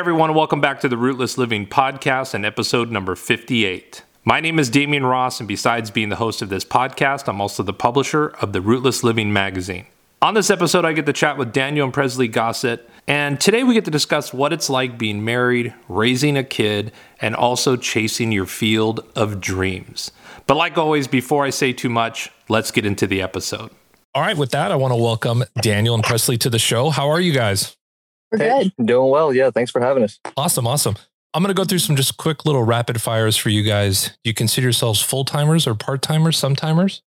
everyone, welcome back to the Rootless Living Podcast and episode number 58. My name is Damian Ross, and besides being the host of this podcast, I'm also the publisher of the Rootless Living magazine. On this episode, I get to chat with Daniel and Presley Gossett, and today we get to discuss what it's like being married, raising a kid, and also chasing your field of dreams. But like always, before I say too much, let's get into the episode. All right, with that, I want to welcome Daniel and Presley to the show. How are you guys? We're Hey, good. doing well. Yeah, thanks for having us. Awesome, awesome. I'm going to go through some just quick little rapid fires for you guys. Do you consider yourselves full timers or part timers, some timers?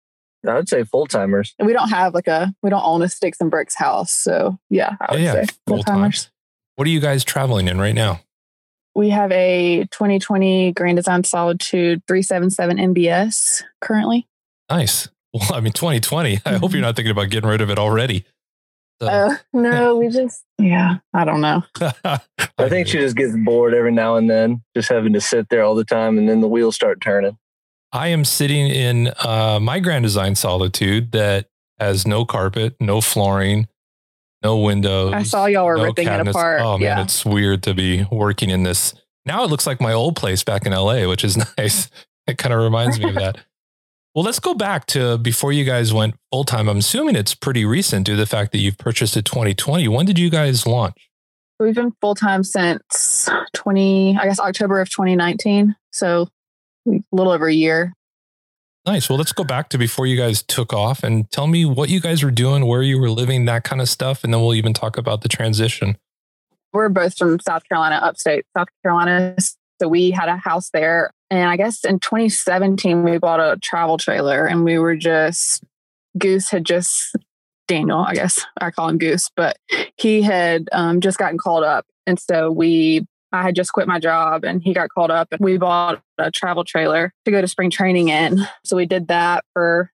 I would say full timers. And we don't have like a we don't own a sticks and bricks house, so yeah, I would Yeah, say full timers. What are you guys traveling in right now? We have a 2020 Grand Design Solitude 377 MBS currently. Nice. Well, I mean, 2020. I hope you're mm-hmm. not thinking about getting rid of it already. So- Uh, no, we just yeah, I don't know. I think she just gets bored every now and then, just having to sit there all the time, and then the wheels start turning. I am sitting in uh, my Grand Design Solitude that has no carpet, no flooring, no windows. I saw y'all were no ripping it apart. Oh man, yeah. it's weird to be working in this. Now it looks like my old place back in LA, which is nice. It kind of reminds me of that. Well, let's go back to before you guys went full time. I'm assuming it's pretty recent due to the fact that you've purchased it 2020. When did you guys launch? We've been full time since 20, I guess October of 2019. So a little over a year. Nice. Well, let's go back to before you guys took off and tell me what you guys were doing, where you were living, that kind of stuff. And then we'll even talk about the transition. we're both from South Carolina, upstate South Carolina. So we had a house there. And I guess in 2017, we bought a travel trailer and we were just, Goose had just, Daniel, I guess I call him Goose, but he had um, just gotten called up. And so we, I had just quit my job and he got called up and we bought a travel trailer to go to spring training in. So we did that for,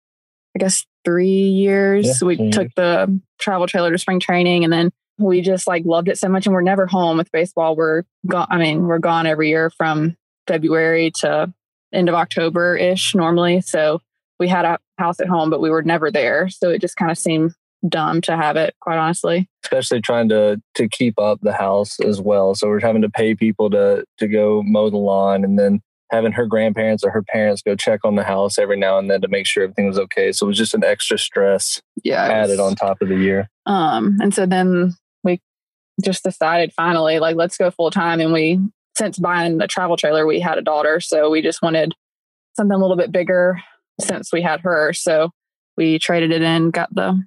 I guess, three years. Yeah, we three took the travel trailer to spring training and then we just like loved it so much and we're never home with baseball we're gone i mean we're gone every year from february to end of october ish normally so we had a house at home but we were never there so it just kind of seemed dumb to have it quite honestly Especially trying to to keep up the house as well. So we're having to pay people to to go mow the lawn, and then having her grandparents or her parents go check on the house every now and then to make sure everything was okay. So it was just an extra stress yeah added on top of the year. um and so then we just decided finally like let's go full time and we since buying the travel trailer we had a daughter so we just wanted something a little bit bigger since we had her so we traded it in got the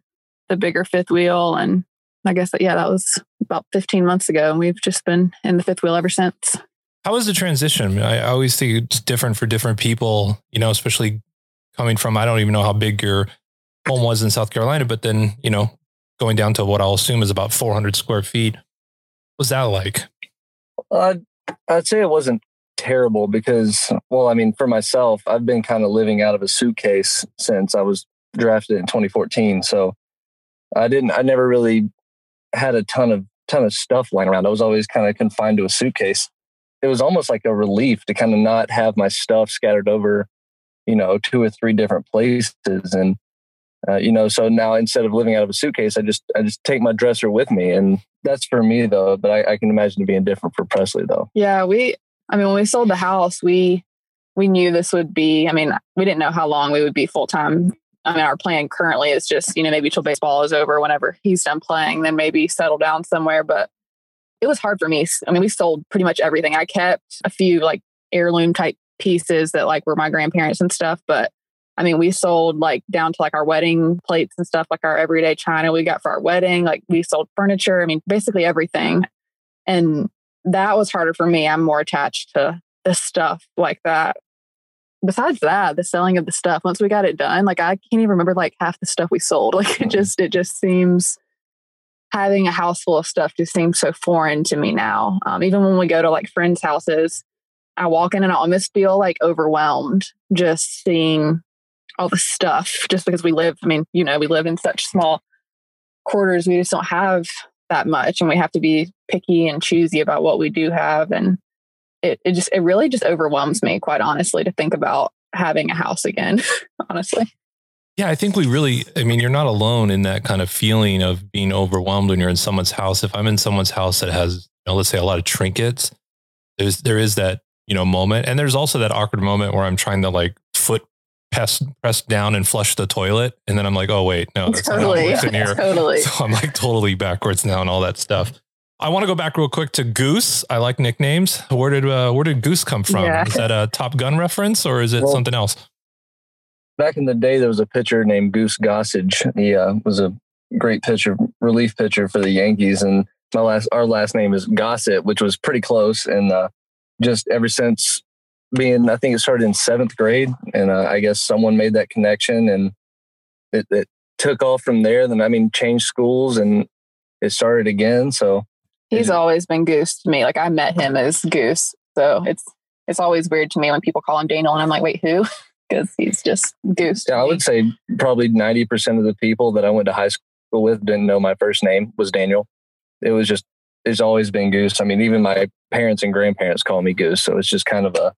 the bigger fifth wheel and i guess that yeah that was about 15 months ago and we've just been in the fifth wheel ever since How was the transition? I I always think it's different for different people, you know, especially coming from, I don't even know how big your home was in South Carolina, but then, you know, going down to what I'll assume is about 400 square feet. What was that like? I'd, I'd say it wasn't terrible because, well, I mean, for myself, I've been kind of living out of a suitcase since I was drafted in 2014. So I didn't, I never really had a ton of, ton of stuff lying around. I was always kind of confined to a suitcase. It was almost like a relief to kind of not have my stuff scattered over, you know, two or three different places. And, uh, you know, so now instead of living out of a suitcase, I just, I just take my dresser with me and that's for me though, but I, I can imagine it being different for Presley though. Yeah, we I mean when we sold the house, we we knew this would be I mean, we didn't know how long we would be full time. I mean, our plan currently is just, you know, maybe till baseball is over, whenever he's done playing, then maybe settle down somewhere. But it was hard for me. I mean, we sold pretty much everything. I kept a few like heirloom type pieces that like were my grandparents and stuff, but I mean, we sold like down to like our wedding plates and stuff, like our everyday china we got for our wedding. Like we sold furniture. I mean, basically everything. And that was harder for me. I'm more attached to the stuff like that. Besides that, the selling of the stuff, once we got it done, like I can't even remember like half the stuff we sold. Like it just, it just seems having a house full of stuff just seems so foreign to me now. Um, even when we go to like friends' houses, I walk in and I almost feel like overwhelmed just seeing all the stuff just because we live, I mean, you know, we live in such small quarters. We just don't have that much and we have to be picky and choosy about what we do have. And it, it just, it really just overwhelms me, quite honestly, to think about having a house again, honestly. Yeah, I think we really, I mean, you're not alone in that kind of feeling of being overwhelmed when you're in someone's house. If I'm in someone's house that has know, let's say a lot of trinkets, there's there is that you know moment, and there's also that awkward moment where I'm trying to like foot press press down and flush the toilet, and then I'm like, oh wait, no, that's totally, not in here. totally. So I'm like totally backwards now and all that stuff. I want to go back real quick to Goose. I like nicknames. Where did uh, where did Goose come from? Yeah. Is that a Top Gun reference or is it Well, something else? Back in the day, there was a pitcher named Goose Gossage. He uh, was a great pitcher, relief pitcher for the Yankees, and my last our last name is Gossett, which was pretty close. And uh, just ever since being, I think it started in seventh grade, and uh, I guess someone made that connection, and it, it took off from there. Then I mean, changed schools, and it started again. So He's always been Goose to me. Like I met him as Goose, so it's it's always weird to me when people call him Daniel, and I'm like, wait, who? Because he's just Goose. Yeah, I would say probably 90% of the people that I went to high school with didn't know my first name was Daniel. It was just, it's always been Goose. I mean, even my parents and grandparents call me Goose. So it's just kind of a,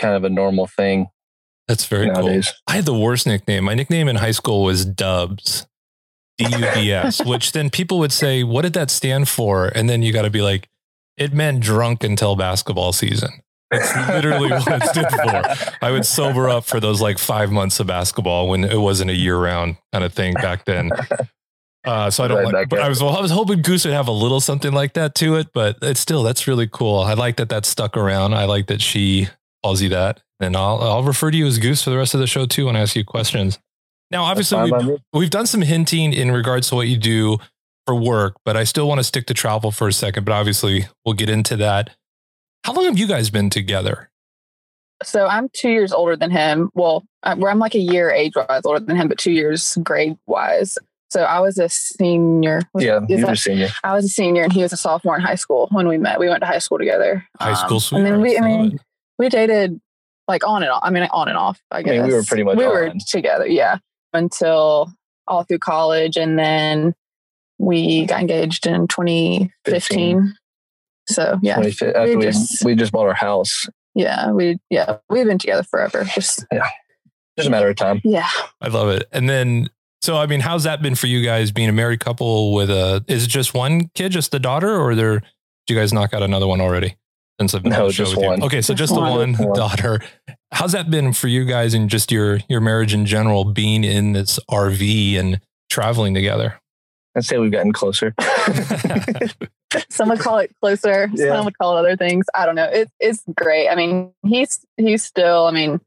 kind of a normal thing That's very nowadays. cool. I had the worst nickname. My nickname in high school was Dubs, D U B S, which then people would say, What did that stand for? And then you got to be like, It meant drunk until basketball season. That's literally what it stood for. I would sober up for those like five months of basketball when it wasn't a year round kind of thing back then. Uh, so I don't Right like, but up. I was, well, I was hoping Goose would have a little something like that to it, but it's still, that's really cool. I like that that stuck around. I like that she calls you that. And I'll, I'll refer to you as Goose for the rest of the show too when I ask you questions. Now, obviously, we've, we've done some hinting in regards to what you do for work, but I still want to stick to travel for a second. But obviously, we'll get into that. How long have you guys been together? So I'm two years older than him. Well, I- where I'm like a year age wise older than him, but two years grade wise. So I was a senior. Was- yeah, you that- were senior. I was a senior and he was a sophomore in high school when we met. We went to high school together. High school Um, sweethearts. And then we, I mean, it. We dated like on and off. I mean, on and off. I I guess mean, we were pretty much we were together. Yeah, until all through college, and then we got engaged in 2015. So yeah, 25 After we, just- we just bought our house. yeah, we yeah we've been together forever. Just yeah, Just a matter of time. yeah. I love it. And then, so I mean, how's that been for you guys being a married couple with a? Is it just one kid, just the daughter, or there? Did you guys knock out another one already? Since I've been on No, the show just with you? one. Okay, so Just just the one. one One. daughter. How's that been for you guys and just your your marriage in general, being in this RV and traveling together? I'd say we've gotten closer. Some would call it closer. Yeah. Some would call it other things. I don't know. It, it's great. I mean, he's he's still. I mean,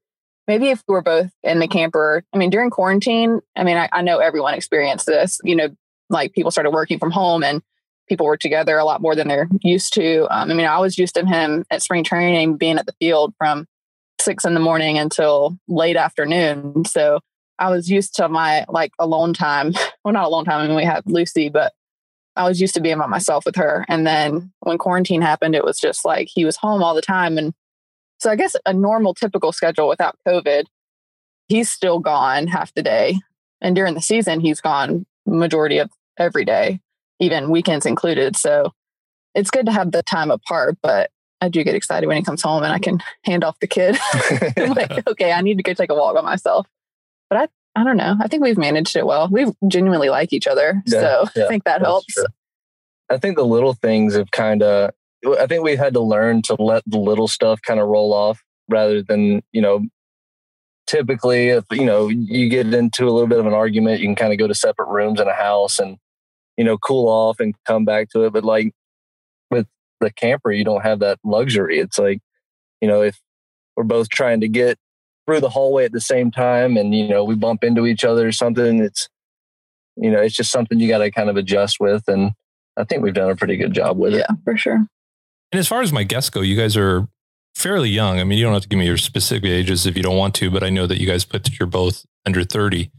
maybe if we were both in the camper. I mean, during quarantine. I mean, I, I know everyone experienced this. You know, like people started working from home and people were together a lot more than they're used to. Um, I mean, I was used to him at spring training being at the field from six in the morning until late afternoon. So I was used to my like alone time. Well, not alone time. I mean, we had Lucy, but I was used to being by myself with her. And then when quarantine happened, it was just like he was home all the time. And so I guess a normal, typical schedule without COVID, he's still gone half the day. And during the season, he's gone majority of every day, even weekends included. So it's good to have the time apart, but I do get excited when he comes home and I can hand off the kid. I'm like, okay, I need to go take a walk by myself. But I, I don't know. I think we've managed it well. We genuinely like each other. Yeah, so yeah, I think that helps. true. I think the little things have kind of, I think we had to learn to let the little stuff kind of roll off rather than, you know, typically if, you know, you get into a little bit of an argument, you can kind of go to separate rooms in a house and, you know, cool off and come back to it. But like with the camper, you don't have that luxury. It's like, you know, if we're both trying to get through the hallway at the same time and, you know, we bump into each other or something, it's, you know, it's just something you got to kind of adjust with. And I think we've done a pretty good job with it. Yeah, for sure. And as far as my guests go, you guys are fairly young. I mean, you don't have to give me your specific ages if you don't want to, but I know that you guys put that you're both under 30.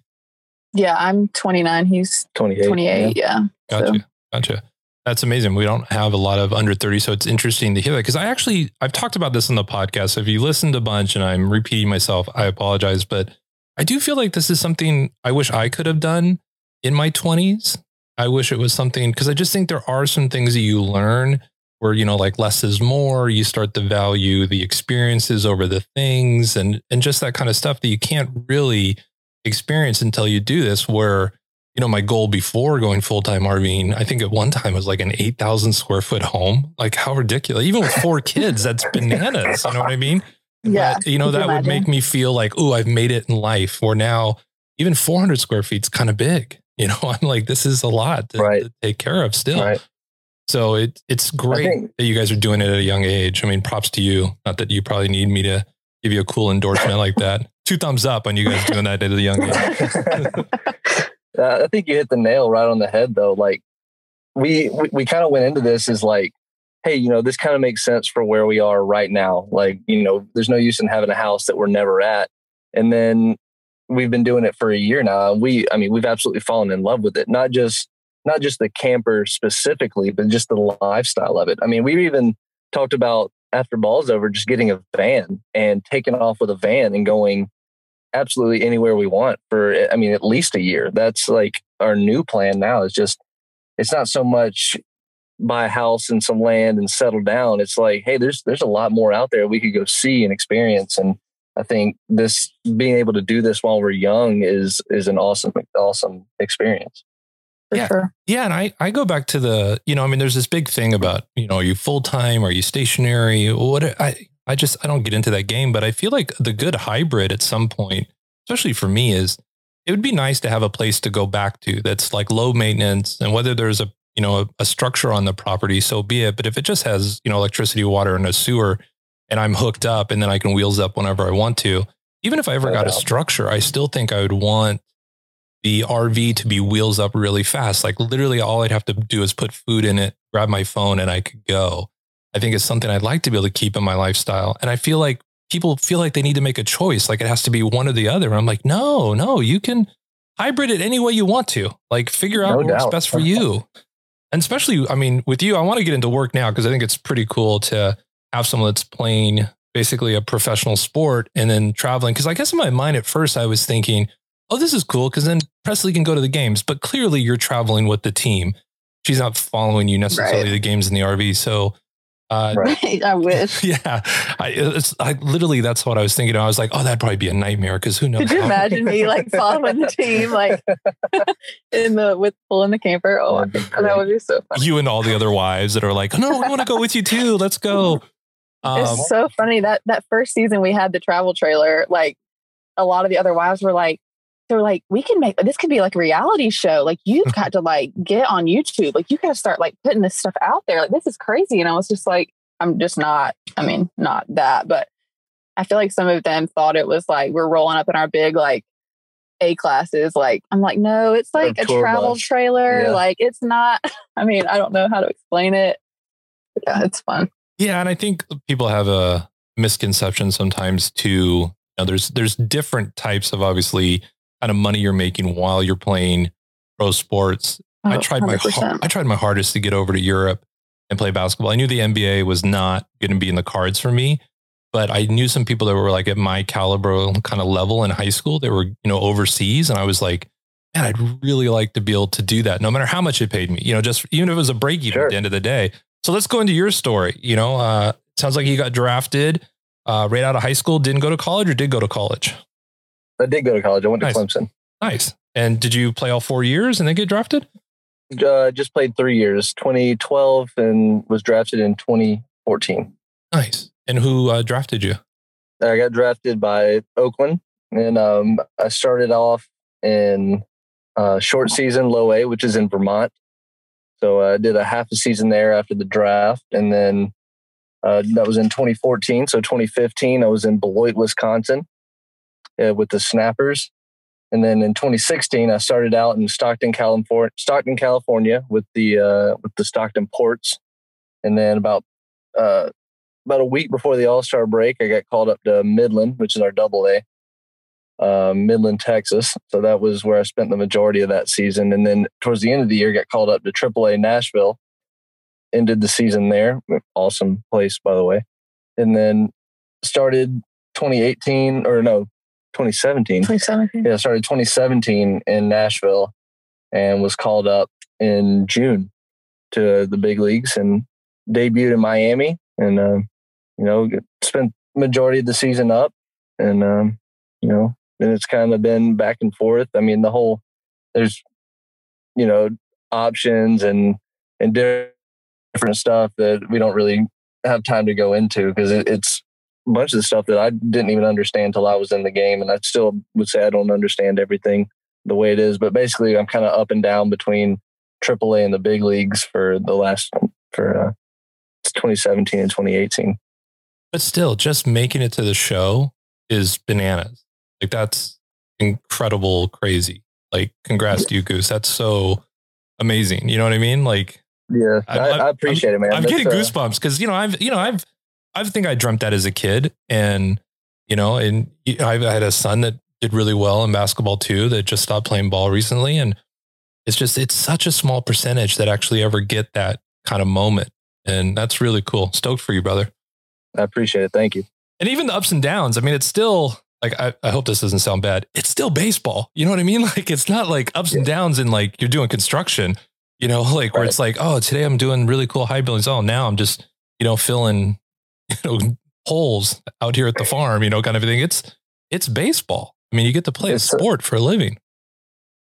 Yeah, I'm 29. He's 28. 28. Yeah. Gotcha. So- Gotcha. That's amazing. We don't have a lot of under 30. So it's interesting to hear that because I actually, I've talked about this on the podcast. So if you listened a bunch and I'm repeating myself, I apologize. But I do feel like this is something I wish I could have done in my 20s. I wish it was something because I just think there are some things that you learn where, you know, like less is more. You start to value the experiences over the things and, and just that kind of stuff that you can't really experience until you do this, where you know, my goal before going full time RVing, I think at one time was like an 8,000 square foot home. Like, how ridiculous. Even with four kids, that's bananas. You know what I mean? Yeah. But, you know, that would make me feel like, oh, I've made it in life. Where now, even 400 square feet is kind of big. You know, I'm like, this is a lot to, Right. to take care of still. Right. So it, it's great think- that you guys are doing it at a young age. I mean, props to you. Not that you probably need me to give you a cool endorsement like that. Two thumbs up on you guys doing that at a young age. Uh, I think you hit the nail right on the head, though. Like we we, we kind of went into this as like, hey, you know, this kind of makes sense for where we are right now. Like, you know, there's no use in having a house that we're never at. And then we've been doing it for a year now. We, I mean, we've absolutely fallen in love with it. Not just not just the camper specifically, but just the lifestyle of it. I mean, we've even talked about after ball's over, just getting a van and taking off with a van and going absolutely anywhere we want for i mean at least a year. That's like our new plan now is just it's not so much buy a house and some land and settle down. It's like hey there's there's a lot more out there we could go see and experience. And i think this being able to do this while we're young is is an awesome awesome experience. For Yeah. sure. Yeah, and I I go back to the you know I mean there's this big thing about you know are you full time are you stationary? What I I just I don't get into that game but I feel like the good hybrid at some point especially for me is it would be nice to have a place to go back to that's like low maintenance and whether there's a you know a, a structure on the property so be it but if it just has you know electricity water and a sewer and I'm hooked up and then I can wheels up whenever I want to even if I ever got a structure I still think I would want the RV to be wheels up really fast. Like literally all I'd have to do is put food in it, grab my phone and I could go. I think it's something I'd like to be able to keep in my lifestyle. And I feel like people feel like they need to make a choice. Like it has to be one or the other. And I'm like, no, no, you can hybrid it any way you want to. Like figure out No doubt. best for you. And especially, I mean, with you, I want to get into work now because I think it's pretty cool to have someone that's playing basically a professional sport and then traveling. Because I guess in my mind at first, I was thinking, oh, this is cool because then Presley can go to the games. But clearly, you're traveling with the team. She's not following you necessarily Right. the games in the RV. So, uh, Right. I wish. yeah, I, it's I literally that's what I was thinking. I was like, oh, that'd probably be a nightmare because who knows? Could you how- imagine me like following the team like in the with pulling the camper? Oh, That'd be that would be so funny. you and all the other wives that are like, no, we want to go with you too. Let's go. Um, it's so funny that that first season we had the travel trailer. Like a lot of the other wives were like, they were like, we can make this could be like a reality show. Like you've got to like get on YouTube. Like you got to start like putting this stuff out there. Like this is crazy. And I was just like, I'm just not. I mean, not that, but I feel like some of them thought it was like we're rolling up in our big like A classes. Like I'm like, no, it's like a travel bus. trailer. Yeah. Like it's not. I mean, I don't know how to explain it. But yeah, it's fun. Yeah, and I think people have a misconception sometimes too. You know, there's there's different types of obviously kind of money you're making while you're playing pro sports. I Oh, tried my har- 100%. I tried my hardest to get over to Europe and play basketball. I knew the NBA was not going to be in the cards for me, but I knew some people that were like at my caliber kind of level in high school. They were you know overseas, and I was like, man, I'd really like to be able to do that, no matter how much it paid me. You know, just even if it was a break even Sure. at the end of the day. So let's go into your story. You know, uh, sounds like you got drafted uh, right out of high school. Didn't go to college, or did go to college. I did go to college i went to Nice. clemson Nice. And did you play all four years and then get drafted? uh, just played three years 2012 and was drafted in 2014 Nice. And who uh, drafted you? I got drafted by Oakland, and um, I started off in uh, short season low A, which is in Vermont. So I did a half a season there after the draft, and then uh, that was in 2014. So 2015, I was in Beloit, Wisconsin, uh, with the Snappers, and then in 2016, I started out in Stockton, California, Stockton, California, with the uh, with the Stockton Ports, and then about uh, about a week before the All Star break, I got called up to Midland, which is our double A, uh, Midland, Texas. So that was where I spent the majority of that season. And then towards the end of the year, got called up to triple A Nashville, ended the season there. Awesome place, by the way. And then started 2018 or no, 2017. 2017. Yeah, started 2017 in Nashville and was called up in June to the big leagues and debuted in Miami and uh, you know spent majority of the season up and um, you know then it's kind of been back and forth. I mean the whole there's you know, options and and different stuff that we don't really have time to go into because it, it's bunch of the stuff that I didn't even understand until I was in the game, and I still would say I don't understand everything the way it is. But basically, I'm kind of up and down between AAA and the big leagues for the last for uh, 2017 and 2018. But still, just making it to the show is bananas. Like that's incredible, crazy. Like, congrats to you, Goose. That's so amazing. You know what I mean? Like, yeah, I, I, I appreciate I'm, it, man. I'm That's, getting uh, goosebumps because you know I've you know I've I think I dreamt that as a kid, and you know, and I had a son that did really well in basketball too that just stopped playing ball recently, and it's just it's such a small percentage that actually ever get that kind of moment, and that's really cool. Stoked for you, brother. I appreciate it. Thank you. And even the ups and downs. I mean, it's still like I, I hope this doesn't sound bad. It's still baseball. You know what I mean? Like it's not like ups yeah. and downs and like you're doing construction. You know, like right. where it's like, oh, today I'm doing really cool high buildings. Oh, now I'm just you know filling you know holes out here at the farm. You know, kind of thing. It's it's baseball. I mean, you get to play it's a sport for a living.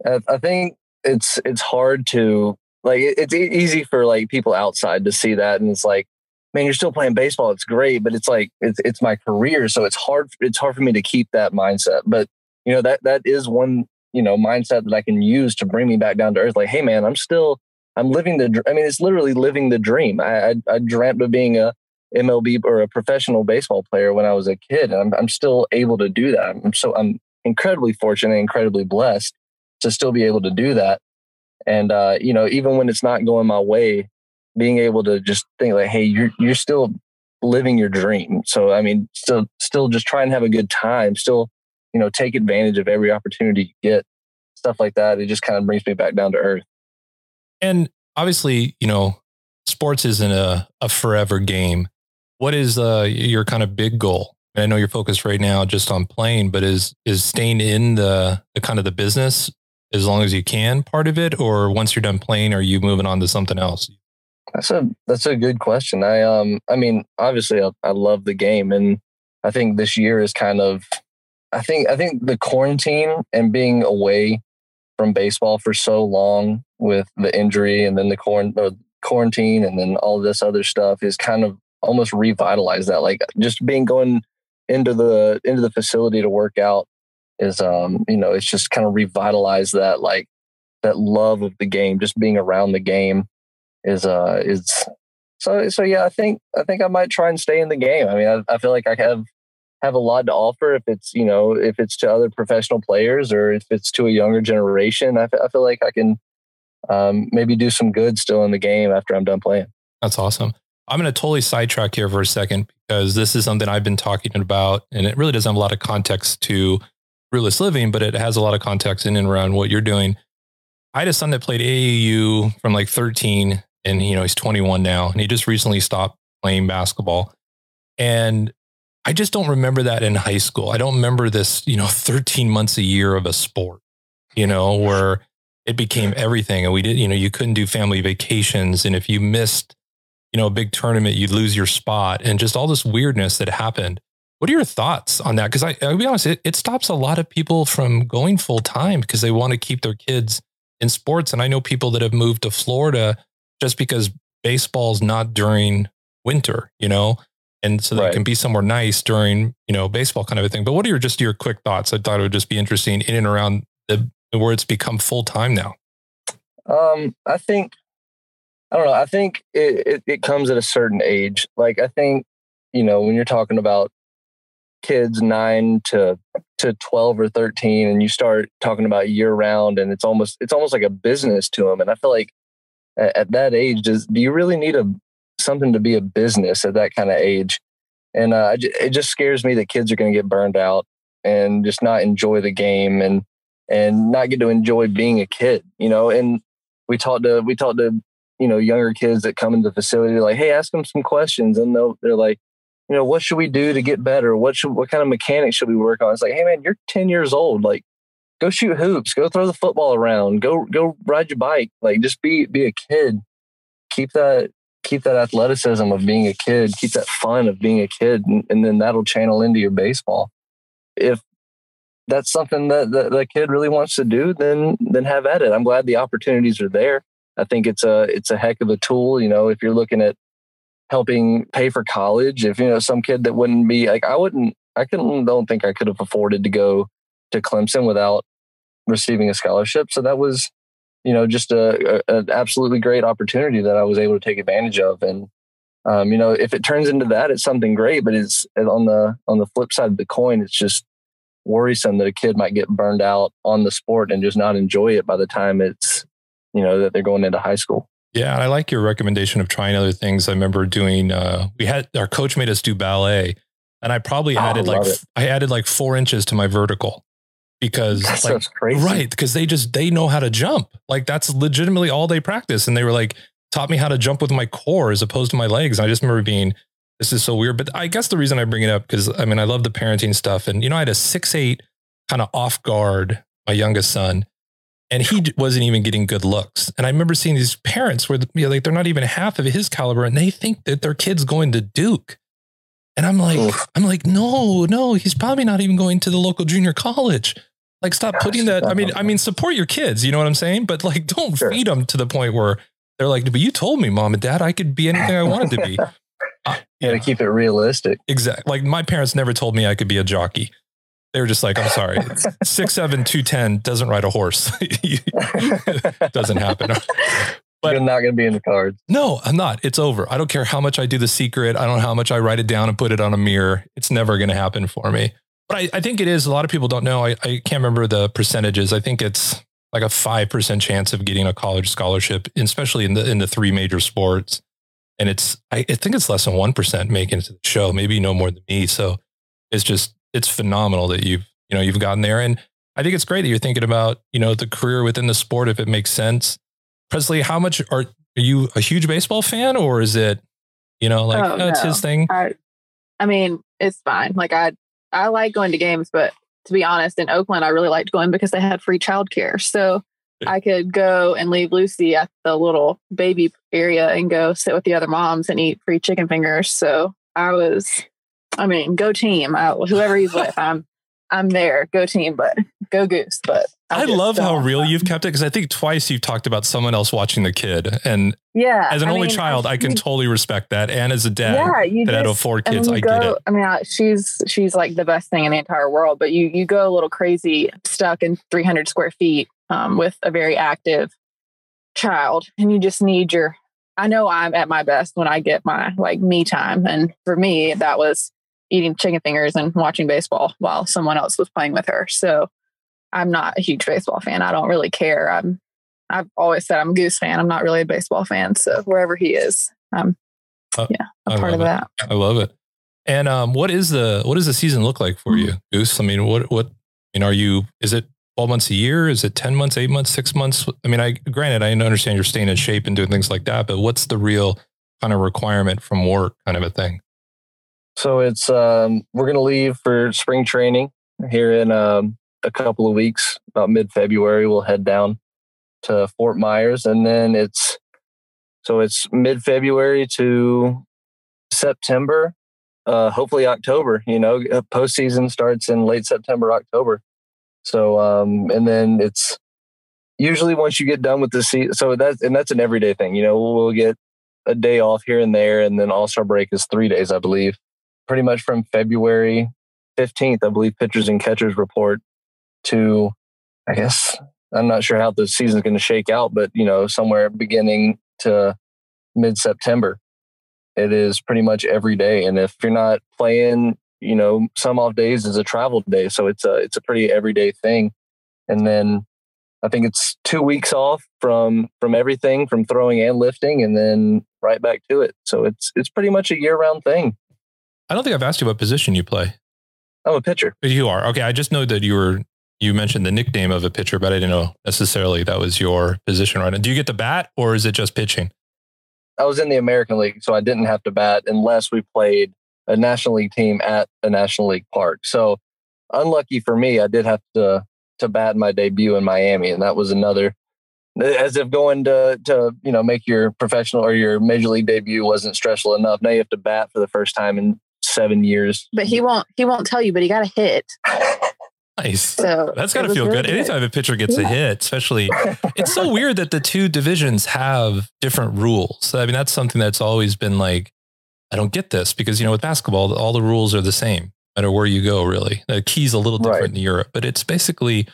I think it's it's hard to like. It's easy for like people outside to see that, and it's like man, you're still playing baseball. It's great, but it's like it's it's my career, so it's hard. It's hard for me to keep that mindset. But you know that that is one you know mindset that I can use to bring me back down to earth. Like, hey, man, I'm still I'm living the. I mean, it's literally living the dream. I I, I dreamt of being a MLB or a professional baseball player when I was a kid, and I'm I'm still able to do that. I'm so I'm incredibly fortunate, incredibly blessed to still be able to do that. And uh, you know, even when it's not going my way, being able to just think like, hey, you're you're still living your dream. So I mean, still still just try and have a good time. Still, you know, take advantage of every opportunity you get. Stuff like that. It just kind of brings me back down to earth. And obviously, you know, sports isn't a, a forever game. What is uh, your kind of big goal? I know you're focused right now just on playing, but is is staying in the, the kind of the business as long as you can part of it, or once you're done playing, are you moving on to something else? That's a that's a good question. I um I mean obviously I, I love the game and I think this year is kind of I think I think the quarantine and being away from baseball for so long with the injury and then the quarantine and then all this other stuff is kind of almost revitalize that like just being going into the into the facility to work out is um you know it's just kind of revitalize that like that love of the game just being around the game is uh is so so yeah i think i think i might try and stay in the game. I mean i, I feel like i have have a lot to offer if it's you know if it's to other professional players or if it's to a younger generation. I, I feel like i can um, maybe do some good still in the game after i'm done playing. That's awesome i'm going to totally sidetrack here for a second because this is something i've been talking about and it really doesn't have a lot of context to rootless living but it has a lot of context in and around what you're doing. I had a son that played AAU from like 13 and you know he's 21 now and he just recently stopped playing basketball. And i just don't remember that in high school. I don't remember this you know 13 months a year of a sport you know where it became everything and we did you know you couldn't do family vacations and if you missed you know a big tournament you'd lose your spot and just all this weirdness that happened what are your thoughts on that because i'll be honest it, it stops a lot of people from going full time because they want to keep their kids in sports and i know people that have moved to florida just because baseball's not during winter, you know, and so right. they can be somewhere nice during, you know, baseball kind of a thing. But what are your just your quick thoughts? I thought it would just be interesting in and around the where it's become full time now. Um, I think I don't know. I think it, it, it comes at a certain age. Like I think, you know, when you're talking about kids nine to to 12 or 13 and you start talking about year round and it's almost it's almost like a business to them and i feel like at, at that age, does do you really need a something to be a business at that kind of age? And uh, it just scares me that kids are going to get burned out and just not enjoy the game and and not get to enjoy being a kid, you know. And we talked to we talked to you know younger kids that come into the facility like, hey, ask them some questions, and they'll they're like, you know, what should we do to get better? What should what kind of mechanics should we work on? It's like, hey man, you're 10 years old. Like go shoot hoops, go throw the football around, go go ride your bike. Like just be be a kid. Keep that keep that athleticism of being a kid, keep that fun of being a kid, and, and then that'll channel into your baseball. If that's something that the, the kid really wants to do, then then have at it. I'm glad the opportunities are there. I think it's a it's a heck of a tool. You know, if you're looking at helping pay for college, if you know some kid that wouldn't be like I wouldn't I couldn't don't think I could have afforded to go to Clemson without receiving a scholarship. So that was, you know, just a, a an absolutely great opportunity that I was able to take advantage of. And um, you know, if it turns into that, it's something great. But it's on the on the flip side of the coin, it's just worrisome that a kid might get burned out on the sport and just not enjoy it by the time it's you know that they're going into high school. Yeah, And I like your recommendation of trying other things. I remember doing. Uh, we had our coach made us do ballet, and I probably oh, added like it. I added like four inches to my vertical because that's like, crazy. right because they just they know how to jump like that's legitimately all they practice and they were like taught me how to jump with my core as opposed to my legs and I just remember being this is so weird but I guess the reason I bring it up because I mean I love the parenting stuff and you know I had a six eight kind of off guard my youngest son and he wasn't even getting good looks and I remember seeing these parents where you know, like they're not even half of his caliber and they think that their kid's going to Duke and I'm like, Oof. I'm like, no, no, he's probably not even going to the local junior college. Like, stop Gosh, putting that. I mean, I mean, support your kids. You know what I'm saying? But like, don't sure. feed them to the point where they're like, but you told me, mom and dad, I could be anything I wanted to be. Uh, yeah, to keep it realistic. Exactly. Like my parents never told me I could be a jockey. They were just like, I'm sorry, six seven two ten doesn't ride a horse. doesn't happen. But You're not going to be in the cards. No, I'm not. It's over. I don't care how much I do the secret. I don't know how much I write it down and put it on a mirror. It's never going to happen for me. But I, I, think it is. A lot of people don't know. I, I can't remember the percentages. I think it's like a five percent chance of getting a college scholarship, especially in the in the three major sports. And it's I, I think it's less than one percent making it to the show. Maybe no more than me. So it's just it's phenomenal that you've you know you've gotten there. And I think it's great that you're thinking about you know the career within the sport if it makes sense. Presley, how much are are you a huge baseball fan, or is it you know like oh, oh, it's no. his thing? I, I mean, it's fine. Like I I like going to games, but to be honest, in Oakland, I really liked going because they had free childcare. So I could go and leave Lucy at the little baby area and go sit with the other moms and eat free chicken fingers. So I was, I mean, go team. I, whoever he's with, I'm, I'm there. Go team, but go goose. But I, I love how real you've kept it because I think twice you've talked about someone else watching the kid, and yeah, as an I only mean, child, I, can you, totally respect that, and as a dad yeah, you that just, had four kids, I, go, get it. I mean, she's she's like the best thing in the entire world, but you you go a little crazy, stuck in 300 square feet um, with a very active child, and you just need your. I know I'm at my best when I get my like me time, and for me, that was eating chicken fingers and watching baseball while someone else was playing with her. So I'm not a huge baseball fan. I don't really care. I'm I've always said I'm a Goose fan. I'm not really a baseball fan. So wherever he is, I'm uh, yeah, a part of it. that. I love it. And um, what is the what does the season look like for you, Goose? I mean, what what I mean, are you is it 12 months a year? Is it 10 months, eight months, six months? I mean, I granted I understand you're staying in shape and doing things like that, but what's the real kind of requirement from work kind of a thing? So it's um, we're gonna leave for spring training here in um, a couple of weeks, about mid February, we'll head down to Fort Myers. And then it's so it's mid February to September, uh, hopefully October. You know, uh, postseason starts in late September, October. So, um, and then it's usually once you get done with the season. So that's, and that's an everyday thing. You know, we'll get a day off here and there. And then All Star break is three days, I believe. Pretty much from February 15th, I believe pitchers and catchers report to, I guess, I'm not sure how the season's going to shake out, but you know, somewhere beginning to mid September, it is pretty much every day. And if you're not playing, you know, some off days is a travel day, so it's a it's a pretty everyday thing. And then I think it's two weeks off from from everything, from throwing and lifting, and then right back to it. So it's it's pretty much a year round thing. I don't think I've asked you what position you play. I'm a pitcher. You are okay. I just know that you were you mentioned the nickname of a pitcher, but I didn't know necessarily that was your position right now. Do you get the bat or is it just pitching? I was in the American League, so I didn't have to bat unless we played a National League team at a National League park. So unlucky for me, I did have to to bat my debut in Miami, and that was another as if going to to you know make your professional or your major league debut wasn't stressful enough. Now you have to bat for the first time in seven years. But he won't he won't tell you, but he got a hit. Nice. So That's it got to feel really good. Anytime a pitcher gets a hit, especially, it's so weird that the two divisions have different rules. I mean, that's something that's always been like, I don't get this because, you know, with basketball, all the rules are the same, no matter where you go, really. The key's a little different Right. in Europe, but it's basically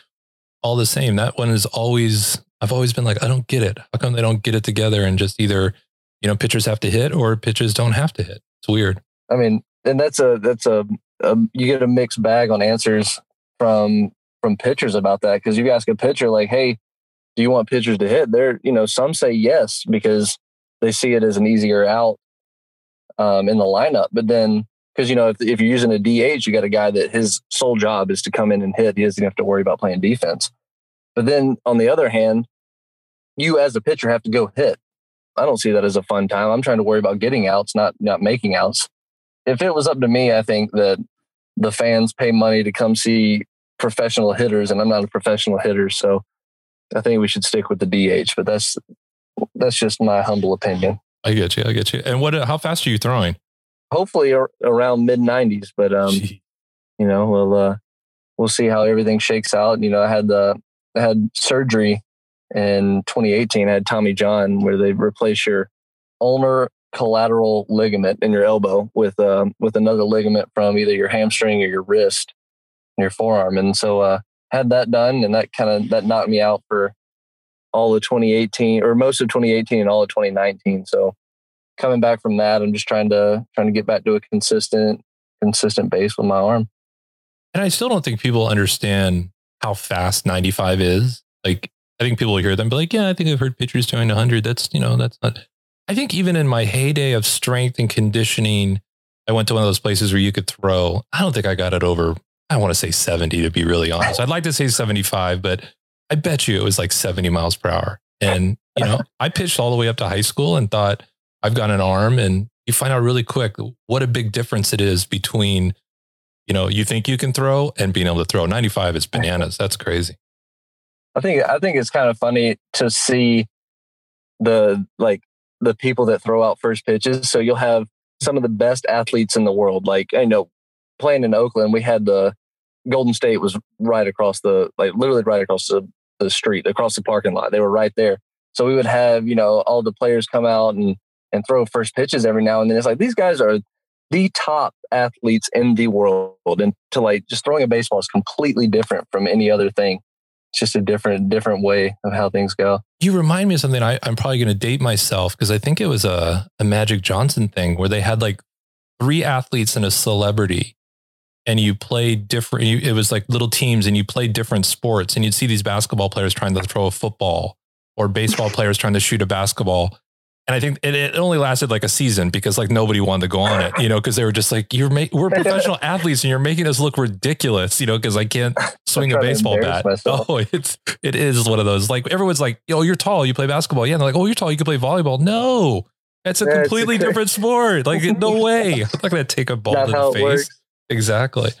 all the same. That one is always, I've always been like, I don't get it. How come they don't get it together and just either, you know, pitchers have to hit or pitchers don't have to hit? It's weird. I mean, and that's a that's a, a you get a mixed bag on answers from from pitchers about that because you ask a pitcher like, "Hey, do you want pitchers to hit?" They're you know some say yes because they see it as an easier out um, in the lineup, but then because you know if, if you're using a DH, you got a guy that his sole job is to come in and hit. He doesn't have to worry about playing defense. But then on the other hand, you as a pitcher have to go hit. I don't see that as a fun time. I'm trying to worry about getting outs, not not making outs if it was up to me, I think that the fans pay money to come see professional hitters, and I'm not a professional hitter, so I think we should stick with the DH. But that's that's just my humble opinion. I get you. I get you. And what, how fast are you throwing? Hopefully around mid 90s, but um, Gee. you know, we'll uh, we'll see how everything shakes out. You know, I had the I had surgery in 2018. I had Tommy John, where they replace your ulnar collateral ligament in your elbow with um, with another ligament from either your hamstring or your wrist, your forearm, and so uh, had that done, and that kind of that knocked me out for all of 2018 or most of 2018 and all of 2019. So coming back from that, I'm just trying to trying to get back to a consistent consistent base with my arm. And I still don't think people understand how fast 95 is. Like, I think people will hear them be like, yeah, I think I've heard pitchers doing 100. That's, you know, that's not. I think even in my heyday of strength and conditioning, I went to one of those places where you could throw. I don't think I got it over, I want to say 70 to be really honest. I'd like to say 75, but I bet you it was like 70 miles per hour. And, you know, I pitched all the way up to high school and thought, I've got an arm. And you find out really quick what a big difference it is between you know, you think you can throw and being able to throw 95 is bananas. That's crazy. I think I think it's kind of funny to see the like the people that throw out first pitches. So you'll have some of the best athletes in the world. Like I know playing in Oakland, we had the Golden State was right across the like literally right across the, the street, across the parking lot. They were right there. So we would have, you know, all the players come out and and throw first pitches every now and then. It's like these guys are the top athletes in the world. And to like just throwing a baseball is completely different from any other thing it's just a different different way of how things go. You remind me of something. I, I'm probably going to date myself because I think it was a, a Magic Johnson thing where they had like three athletes and a celebrity, and you played different. You, it was like little teams, and you played different sports. And you'd see these basketball players trying to throw a football, or baseball players trying to shoot a basketball. And I think it, it only lasted like a season because like nobody wanted to go on it, you know, because they were just like, "You're ma- we're professional athletes, and you're making us look ridiculous," you know, because I can't swing a baseball bat. myself. Oh, it's it is one of those. Like everyone's like, "Oh, you're tall, you play basketball." Yeah, and they're like, "Oh, you're tall, you can play volleyball." No, that's a Yeah, it's a completely different sport. Like, no way. I'm not going to take a ball to the face. works. Exactly.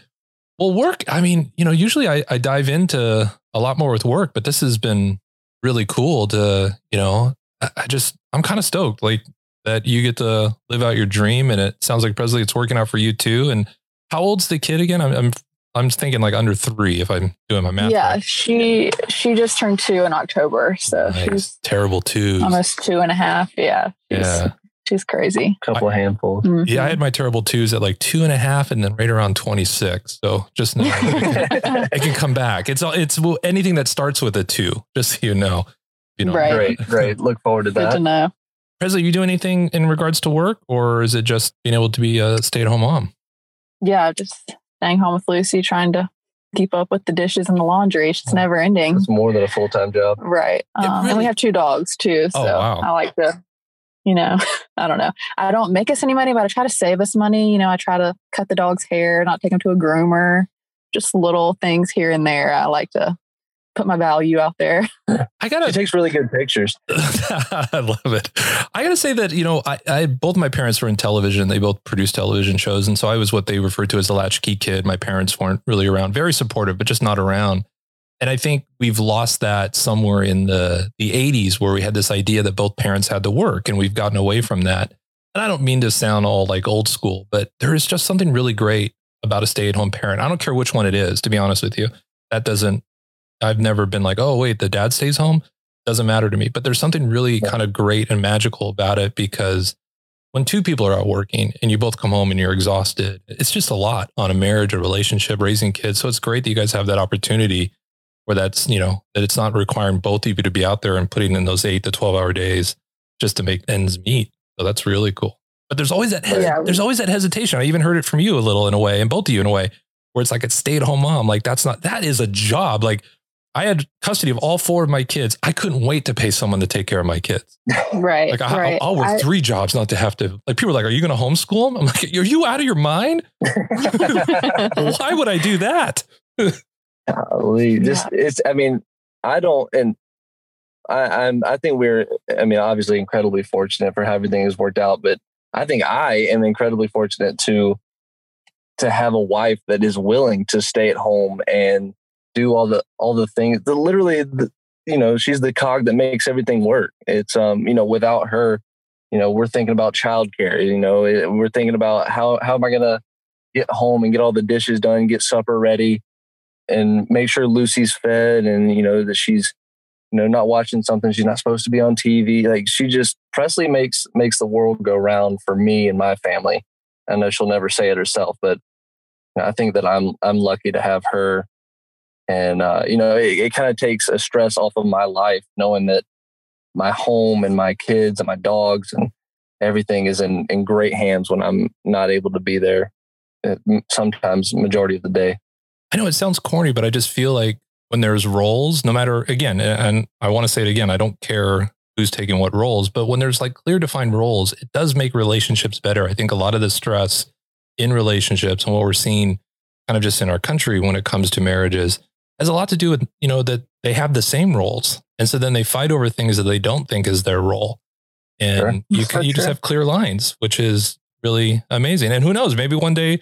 Well, work. I mean, you know, usually I, I dive into a lot more with work, but this has been really cool to, you know, I, I just, I'm kind of stoked like that you get to live out your dream. And it sounds like Presley, it's working out for you too. And how old's the kid again? I'm, I'm, I'm thinking like under three if I'm doing my math. yeah, right. she she just turned two in October, so Nice. she's Terrible twos. almost two and a half. Yeah, she's, Yeah. she's crazy. A couple of handfuls. Mhm. Yeah, I had my terrible twos at like two and a half and then right around 26. So just know it can come back. It's all, it's well, anything that starts with a two, just so you know. You know, Right. Great, great. Look forward to that. Good to know. Presley, you do anything in regards to work or is it just being able to be a stay at home mom? Yeah, just staying home with Lucy, trying to keep up with the dishes and the laundry. It's never ending. It's more than a full time job. Right. It Um, And we have two dogs too. So Oh, wow. I like to, you know, I don't know. I don't make us any money, but I try to save us money. You know, I try to cut the dog's hair, not take them to a groomer, just little things here and there. I like to put my value out there. I She gotta it takes really good pictures. I love it. I gotta say that, you know, I, I both my parents were in television. They both produced television shows. And so I was what they referred to as the latchkey kid. My parents weren't really around, very supportive, but just not around. And I think we've lost that somewhere in the the 80s where we had this idea that both parents had to work and we've gotten away from that. And I don't mean to sound all like old school, but there is just something really great about a stay-at-home parent. I don't care which one it is, to be honest with you. that doesn't, I've never been like, oh, wait, the dad stays home. Doesn't matter to me. But there's something really kind of great and magical about it because when two people are out working and you both come home and you're exhausted, it's just a lot on a marriage, a relationship, raising kids. So it's great that you guys have that opportunity where that's, you know, that it's not requiring both of you to be out there and putting in those eight to 12 hour days just to make ends meet. So that's really cool. But there's always that, hes- Yeah. there's always that hesitation. I even heard it from you a little in a way, and both of you in a way, where it's like a stay at home mom. Like that's not, that is a job. Like I had custody of all four of my kids. I couldn't wait to pay someone to take care of my kids. Right. Like I, right. I'll, I'll work I- three jobs not to have to. Like people are like, "Are you going to homeschool them?" I'm like, "Are you out of your mind? Why would I do that?" Golly, just it's. I mean, I don't, and I, I'm. I think we're. I mean, obviously, incredibly fortunate for how everything has worked out, but I think I am incredibly fortunate to to have a wife that is willing to stay at home and do all the all the things. The literally, the, you know, she's the cog that makes everything work. It's um, you know, without her, you know, we're thinking about childcare. You know, we're thinking about how how am I gonna get home and get all the dishes done, get supper ready and make sure Lucy's fed and you know that she's you know not watching something she's not supposed to be on TV. Like she just Presley makes makes the world go round for me and my family. I know she'll never say it herself, but I think that I'm I'm lucky to have her. And uh, you know, it, it kind of takes a stress off of my life knowing that my home and my kids and my dogs and everything is in in great hands when I'm not able to be there. uh, Sometimes majority of the day. I know it sounds corny, but I just feel like when there's roles, no matter again, and I want to say it again, I don't care who's taking what roles, but when there's like clear defined roles, it does make relationships better. I think a lot of the stress in relationships and what we're seeing kind of just in our country when it comes to marriages has a lot to do with, you know, that they have the same roles. And so then they fight over things that they don't think is their role. And Sure. you can, you just have clear lines, which is really amazing. And who knows, maybe one day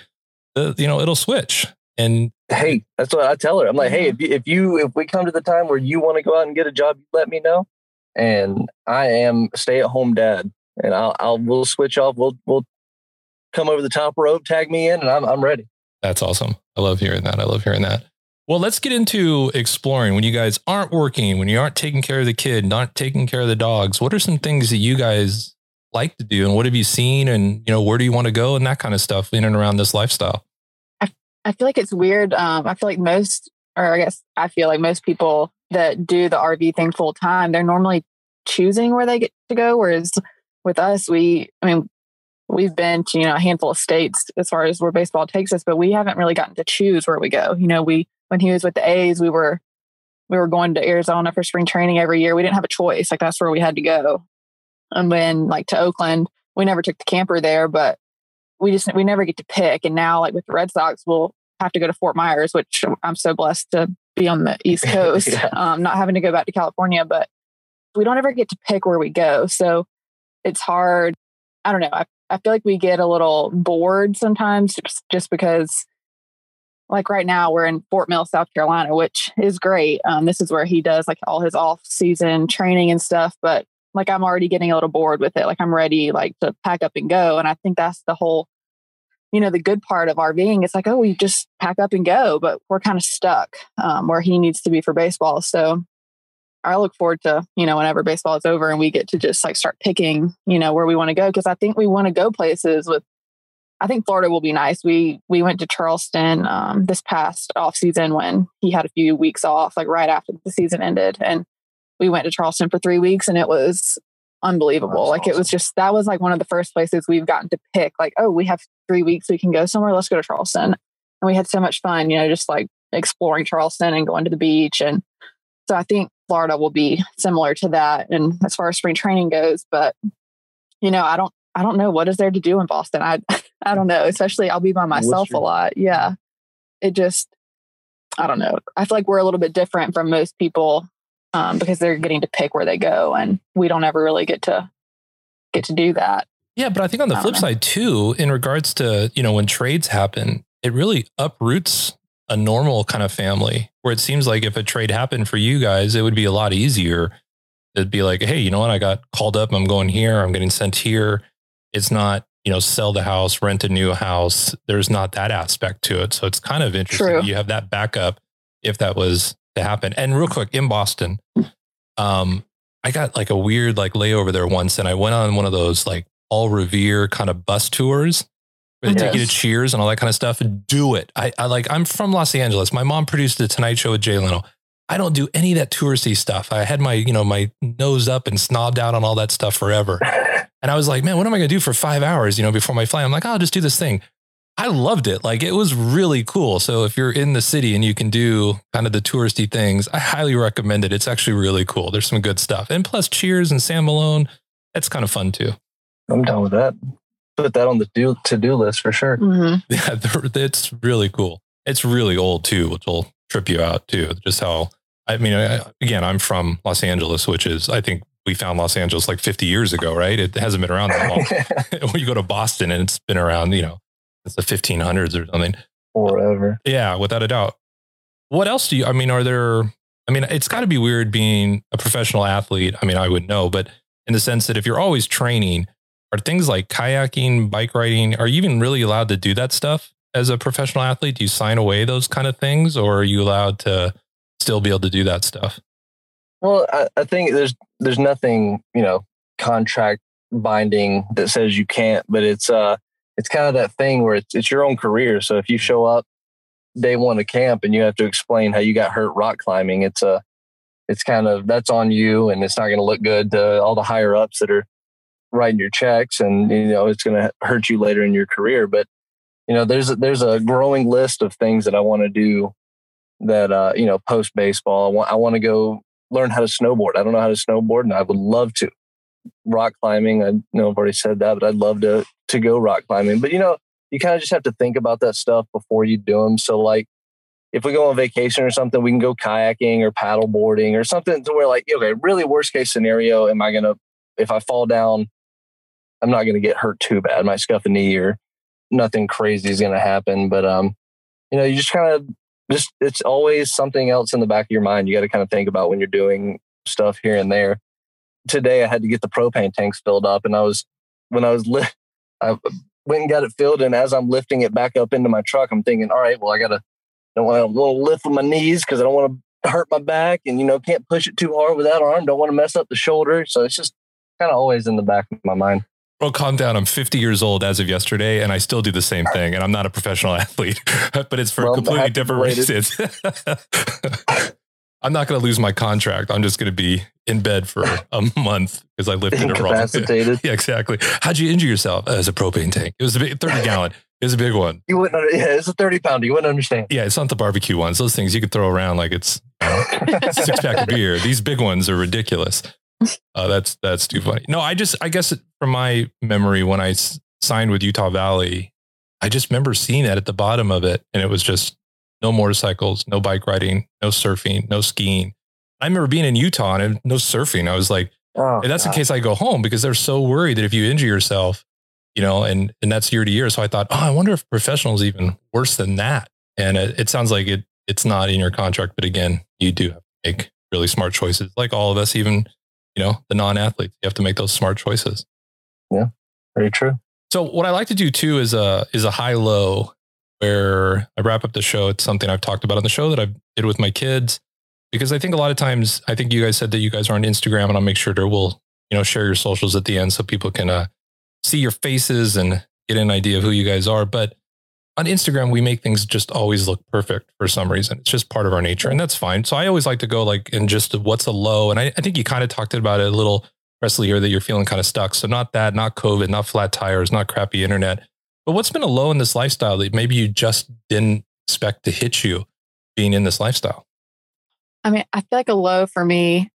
the, you know, it'll switch. And hey, that's what I tell her. I'm like, hey, if you, if you if we come to the time where you want to go out and get a job, you let me know. And I am stay at home dad, and I'll I'll we'll switch off. We'll we'll come over the top rope, tag me in, and I'm I'm ready. That's awesome. I love hearing that. I love hearing that. Well, let's get into exploring when you guys aren't working, when you aren't taking care of the kid, not taking care of the dogs. What are some things that you guys like to do and what have you seen and you know where do you want to go and that kind of stuff in and around this lifestyle? I I feel like it's weird. Um, I feel like most, or I guess I feel like most people that do the RV thing full time, they're normally choosing where they get to go. Whereas with us, we, I mean, we've been to, you know, a handful of states as far as where baseball takes us, but we haven't really gotten to choose where we go. You know, we, when he was with the A's, we were, we were going to Arizona for spring training every year. We didn't have a choice. Like that's where we had to go. And then like to Oakland, we never took the camper there, but we just we never get to pick. And now, like with the Red Sox, we'll have to go to Fort Myers, which I'm so blessed to be on the East Coast, Yeah. um, not having to go back to California. But we don't ever get to pick where we go, so it's hard. I don't know. I, I feel like we get a little bored sometimes, just, just because. Like right now, we're in Fort Mill, South Carolina, which is great. Um, this is where he does like all his off-season training and stuff. But like I'm already getting a little bored with it. Like I'm ready like to pack up and go. And I think that's the whole, you know, the good part of RVing. It's like, oh, we just pack up and go, but we're kind of stuck um, where he needs to be for baseball. So I look forward to, you know, whenever baseball is over and we get to just like start picking, you know, where we want to go. Cause I think we want to go places with, I think Florida will be nice. We, we went to Charleston um, this past off season when he had a few weeks off, like right after the season ended. And we went to Charleston for three weeks and it was unbelievable. That's like it was just that was like one of the first places we've gotten to pick. Like, oh, we have three weeks, we can go somewhere. Let's go to Charleston. And we had so much fun, you know, just like exploring Charleston and going to the beach. And so I think Florida will be similar to that. And as far as spring training goes, but you know, I don't I don't know what is there to do in Boston. I I don't know. Especially I'll be by myself a lot. Yeah. It just I don't know. I feel like we're a little bit different from most people um, because they're getting to pick where they go, and we don't ever really get to get to do that. Yeah, but I think on the I flip side too, in regards to, you know, when trades happen, it really uproots a normal kind of family where it seems like if a trade happened for you guys, it would be a lot easier. It'd be like, hey, you know what? I got called up. I'm going here. I'm getting sent here. It's not, you know, sell the house, rent a new house. There's not that aspect to it. So it's kind of interesting. True. You have that backup if that was to happen. And real quick, in Boston, um, I got like a weird like layover there once, and I went on one of those like Paul Revere kind of bus tours where they take you to Cheers and all that kind of stuff. Do it. I, I like. I'm from Los Angeles. My mom produced the Tonight Show with Jay Leno. I don't do any of that touristy stuff. I had my you know my nose up and snobbed out on all that stuff forever. And I was like, man, what am I going to do for five hours, you know, before my flight? I'm like, oh, I'll just do this thing. I loved it. Like it was really cool. So if you're in the city and you can do kind of the touristy things, I highly recommend it. It's actually really cool. There's some good stuff. And plus Cheers and Sam Malone, that's kind of fun too. I'm down with that. Put that on the do to do list for sure. hmm Yeah, they're- it's really cool. It's really old too, which will trip you out too. Just how, I mean, I, again, I'm from Los Angeles, which is, I think we found Los Angeles like 50 years ago, right? It hasn't been around that long. when you go to Boston and it's been around, you know, it's the 1500s or something. Forever. Yeah, without a doubt. What else do you, I mean, are there, I mean, it's got to be weird being a professional athlete. I mean, I would know, but in the sense that if you're always training, are things like kayaking, bike riding, are you even really allowed to do that stuff as a professional athlete? Do you sign away those kind of things or are you allowed to still be able to do that stuff? Well, I, I think there's there's nothing you know contract binding that says you can't, but it's uh it's kind of that thing where it's it's your own career. So if you show up day one of camp and you have to explain how you got hurt rock climbing, it's a it's kind of that's on you, and it's not going to look good to all the higher ups that are writing your checks, and you know it's going to hurt you later in your career. But you know there's a, there's a growing list of things that I want to do that uh you know post baseball. I want I want to go learn how to snowboard. I don't know how to snowboard, and I would love to. Rock climbing, I know I've already said that, but I'd love to to go rock climbing. But you know, you kind of just have to think about that stuff before you do them. So like, if we go on vacation or something, we can go kayaking or paddle boarding or something to where like, okay, really worst case scenario, am I gonna if I fall down, I'm not gonna get hurt too bad. Might scuff a knee or nothing crazy is gonna happen. But um, you know, you just kind of just it's always something else in the back of your mind. You got to kind of think about when you're doing stuff here and there. Today, I had to get the propane tanks filled up, and I was when I was li- I went and got it filled, and as I'm lifting it back up into my truck, I'm thinking, all right, well, I gotta don't want to lift with my knees because I don't want to hurt my back, and you know, can't push it too hard with that arm. Don't want to mess up the shoulder, so it's just kind of always in the back of my mind. Bro, calm down. I'm 50 years old as of yesterday, and I still do the same thing. And I'm not a professional athlete, but it's for Well, completely different reasons. I'm not going to lose my contract. I'm just going to be in bed for a month because I lifted it wrong. Yeah, exactly. How'd you injure yourself? Uh, as a propane tank. It was a big 30 gallon. It was a big one. You wouldn't. under- Yeah, it's a thirty pounder. You wouldn't understand. Yeah, it's not the barbecue ones. Those things you could throw around like it's you know, six pack of beer. These big ones are ridiculous. Uh, that's that's too funny. No, I just I guess from my memory when I s- signed with Utah Valley, I just remember seeing that at the bottom of it, and it was just no motorcycles, no bike riding, no surfing, no skiing. I remember being in Utah and no surfing. I was like, Oh, and that's in case I go home because they're so worried that if you injure yourself, you know, and and that's year to year. So I thought, oh, I wonder if professionals even worse than that. And it, it sounds like it it's not in your contract, but again, you do have to make really smart choices, like all of us, even you know the non-athletes. You have to make those smart choices. Yeah, very true. So what I like to do too is a is a high low where I wrap up the show. It's something I've talked about on the show that I did with my kids because I think a lot of times I think you guys said that you guys are on Instagram and I'll make sure to we'll you know share your socials at the end so people can uh, see your faces and get an idea of who you guys are. But on Instagram we make things just always look perfect for some reason. It's just part of our nature and that's fine. So I always like to go like and just what's a low and I, I think you kind of talked about it a little Presley here that you're feeling kind of stuck. So not that, not COVID, not flat tires, not crappy internet. But what's been a low in this lifestyle that maybe you just didn't expect to hit you being in this lifestyle? I mean, I feel like a low for me.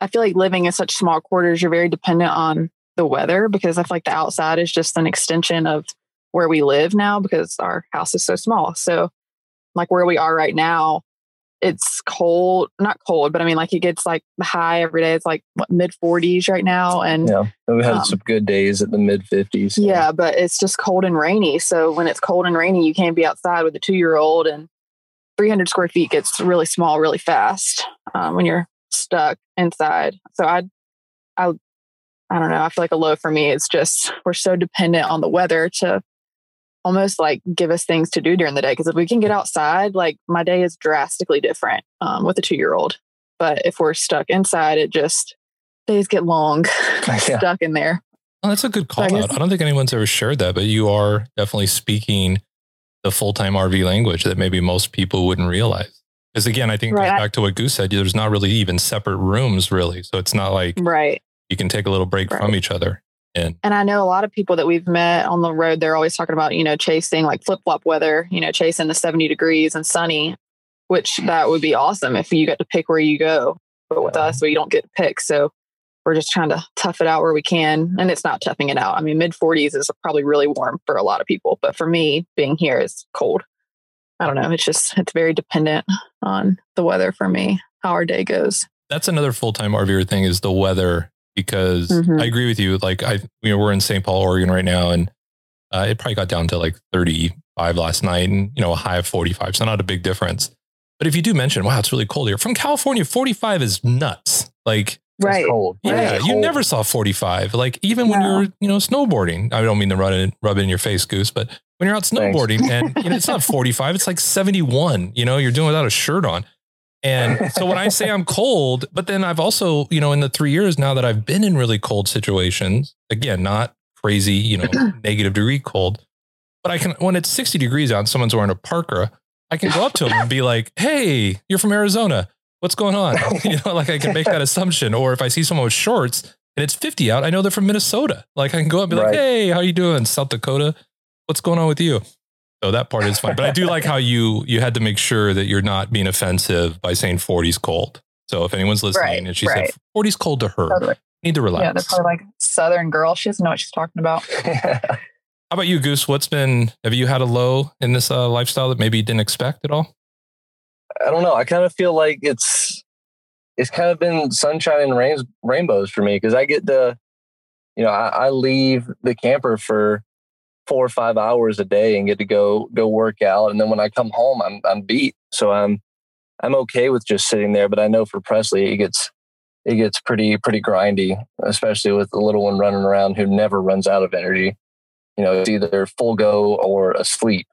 I feel like living in such small quarters, you're very dependent on the weather because I feel like the outside is just an extension of where we live now because our house is so small. So, like where we are right now, it's cold, not cold, but I mean, like it gets like high every day. It's like what, mid 40s right now. And Yeah, we had Um, some good days at the mid fifties. yeah, but it's just cold and rainy. So when it's cold and rainy, you can't be outside with a two year old, and 300 square feet gets really small really fast um, when you're stuck inside. So I, I, I don't know. I feel like a low for me is just we're so dependent on the weather to almost like give us things to do during the day. Because if we can get outside, like my day is drastically different um, with a two year old. But if we're stuck inside, it just days get long, yeah. stuck in there. Well, that's a good call so I out. I don't think anyone's ever shared that, but you are definitely speaking the full time RV language that maybe most people wouldn't realize. Because again, I think right. back to what Goose said, there's not really even separate rooms, really. So it's not like right. you can take a little break right. from each other. And, and I know a lot of people that we've met on the road, they're always talking about, you know, chasing like flip flop weather, you know, chasing the 70 degrees and sunny, which that would be awesome if you get to pick where you go. But with us, we don't get to pick. So we're just trying to tough it out where we can. And it's not toughing it out. I mean, mid 40s is probably really warm for a lot of people. But for me, being here is cold. I don't know. It's just, it's very dependent on the weather for me, how our day goes. That's another full time RVer thing is the weather because mm-hmm. I agree with you. Like I, you know, we're in St. Paul, Oregon right now, and uh, it probably got down to like 35 last night, and you know, a high of 45. So not a big difference. But if you do mention, wow, it's really cold here from California, 45 is nuts. Like right, cold. Yeah, right. you never saw 45. Like even when you're, you know, snowboarding. I don't mean to run it, rub it in your face, Goose, but when you're out snowboarding and you know, it's not 45, it's like 71. You know, you're doing without a shirt on. And so when I say I'm cold, but then I've also, you know, in the three years now that I've been in really cold situations, again, not crazy, you know, negative degree cold, but I can, when it's 60 degrees out and someone's wearing a parka, I can go up to them and be like, Hey, you're from Arizona. What's going on? You know, like I can make that assumption. Or if I see someone with shorts and it's 50 out, I know they're from Minnesota. Like I can go up and be right. like, Hey, how you doing? South Dakota. What's going on with you? So that part is fine. But I do like how you you had to make sure that you're not being offensive by saying 40's cold. So if anyone's listening right, and she right. said 40's cold to her, totally. need to relax. Yeah, they're probably like Southern girl. She doesn't know what she's talking about. how about you, Goose? What's been have you had a low in this uh, lifestyle that maybe you didn't expect at all? I don't know. I kind of feel like it's it's kind of been sunshine and rains, rainbows for me because I get to, you know, I, I leave the camper for four or five hours a day and get to go go work out. And then when I come home, I'm I'm beat. So I'm I'm okay with just sitting there. But I know for Presley, it gets it gets pretty pretty grindy, especially with the little one running around who never runs out of energy. You know, it's either full go or asleep.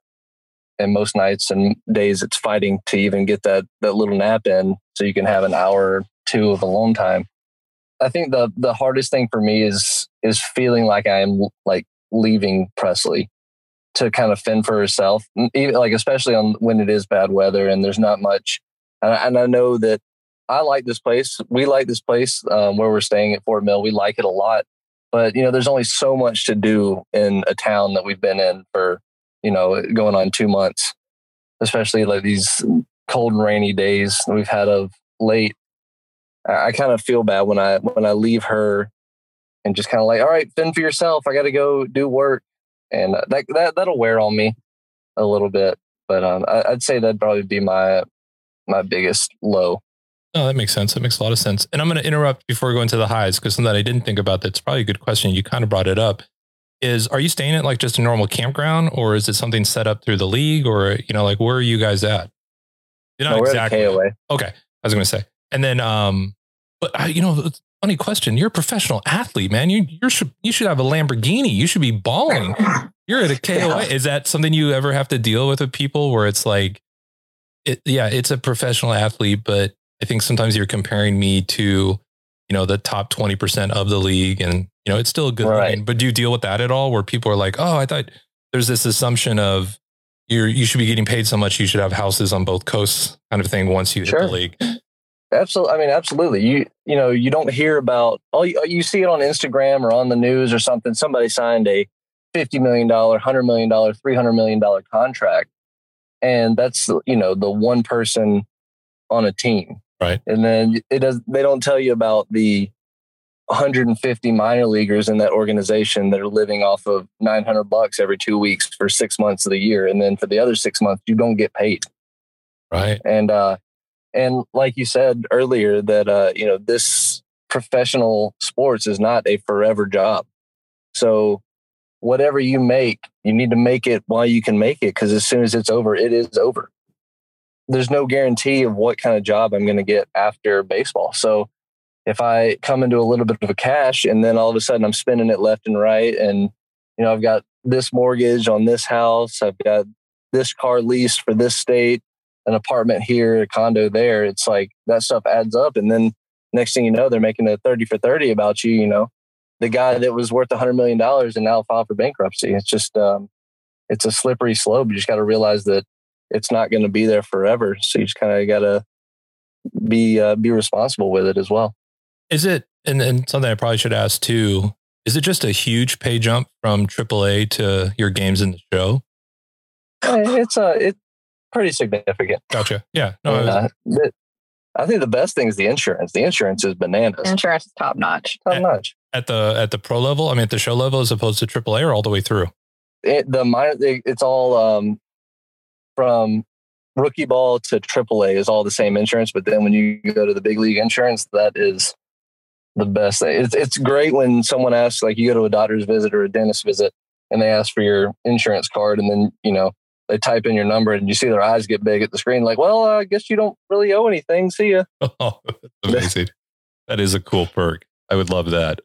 And most nights and days, it's fighting to even get that that little nap in, so you can have an hour or two of alone time. I think the the hardest thing for me is is feeling like I am like leaving Presley to kind of fend for herself, even like especially on when it is bad weather and there's not much. And I, and I know that I like this place. We like this place um, where we're staying at Fort Mill. We like it a lot, but you know, there's only so much to do in a town that we've been in for you know going on two months, especially like these cold and rainy days we've had of late. I, I kind of feel bad when I when I leave her and just kind of like, all right, fend for yourself. I got to go do work, and uh, that that that'll wear on me a little bit. But um, I, would say that'd probably be my my biggest low. No, that makes sense. That makes a lot of sense. And I'm going to interrupt before we go into the highs because something that I didn't think about that's probably a good question. You kind of brought it up. Is are you staying at like just a normal campground or is it something set up through the league or you know like where are you guys at? You're not no, exactly. Okay, I was going to say. And then um, but I, you know funny question. You're a professional athlete, man. You you should you should have a Lamborghini. You should be balling. You're at a KOA. Is that something you ever have to deal with with people where it's like, it, yeah, it's a professional athlete, but I think sometimes you're comparing me to, you know, the top twenty percent of the league, and you know, it's still a good right. line. But do you deal with that at all? Where people are like, oh, I thought there's this assumption of you're you should be getting paid so much, you should have houses on both coasts, kind of thing. Once you sure. hit the league. Absolutely. I mean, absolutely. You you know you don't hear about oh you, you see it on Instagram or on the news or something. Somebody signed a fifty million dollar, hundred million dollar, three hundred million dollar contract, and that's you know the one person on a team, right? And then it does. They don't tell you about the 150 minor leaguers in that organization that are living off of 900 bucks every two weeks for six months of the year, and then for the other six months you don't get paid. Right. And uh, and like you said earlier, that uh, you know this professional sports is not a forever job. So whatever you make, you need to make it while you can make it, because as soon as it's over, it is over. There's no guarantee of what kind of job I'm going to get after baseball. So if I come into a little bit of a cash and then all of a sudden I'm spending it left and right, and you know I've got this mortgage on this house. I've got this car leased for this state, an apartment here, a condo there. It's like that stuff adds up. And then next thing you know, they're making a 30 for 30 about you, you know, the guy that was worth a hundred million dollars and now filed for bankruptcy. It's just, um, it's a slippery slope. You just got to realize that it's not going to be there forever. So you just kind of got to be, uh, be responsible with it as well. Is it, and, and something I probably should ask too, is it just a huge pay jump from AAA to your games in the show? It's a, uh, it's pretty significant. Gotcha. Yeah. No, uh, I think the best thing is the insurance. The insurance is bananas. Insurance is top notch. Top notch. At the at the pro level, I mean, at the show level, as opposed to AAA, or all the way through. It, the minor, it's all um, from rookie ball to AAA is all the same insurance. But then when you go to the big league insurance, that is the best thing. It's it's great when someone asks, like, you go to a doctor's visit or a dentist visit, and they ask for your insurance card, and then you know they type in your number and you see their eyes get big at the screen, like, well, uh, I guess you don't really owe anything. See ya. Oh, amazing. that is a cool perk. I would love that.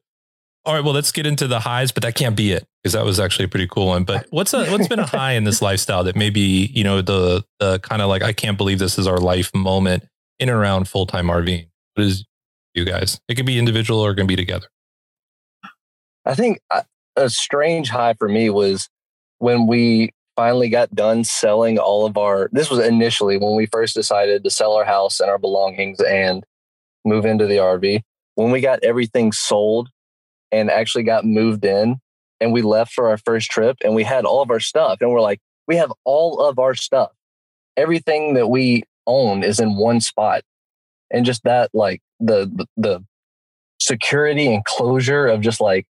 All right, well, let's get into the highs, but that can't be it because that was actually a pretty cool one. But what's a what's been a high in this lifestyle that maybe you know the the kind of like I can't believe this is our life moment in and around full time RVing. What is you guys? It could be individual or it can be together. I think uh, a strange high for me was when we finally got done selling all of our this was initially when we first decided to sell our house and our belongings and move into the RV. When we got everything sold and actually got moved in and we left for our first trip and we had all of our stuff and we're like we have all of our stuff. Everything that we own is in one spot. And just that like the the, security and closure of just like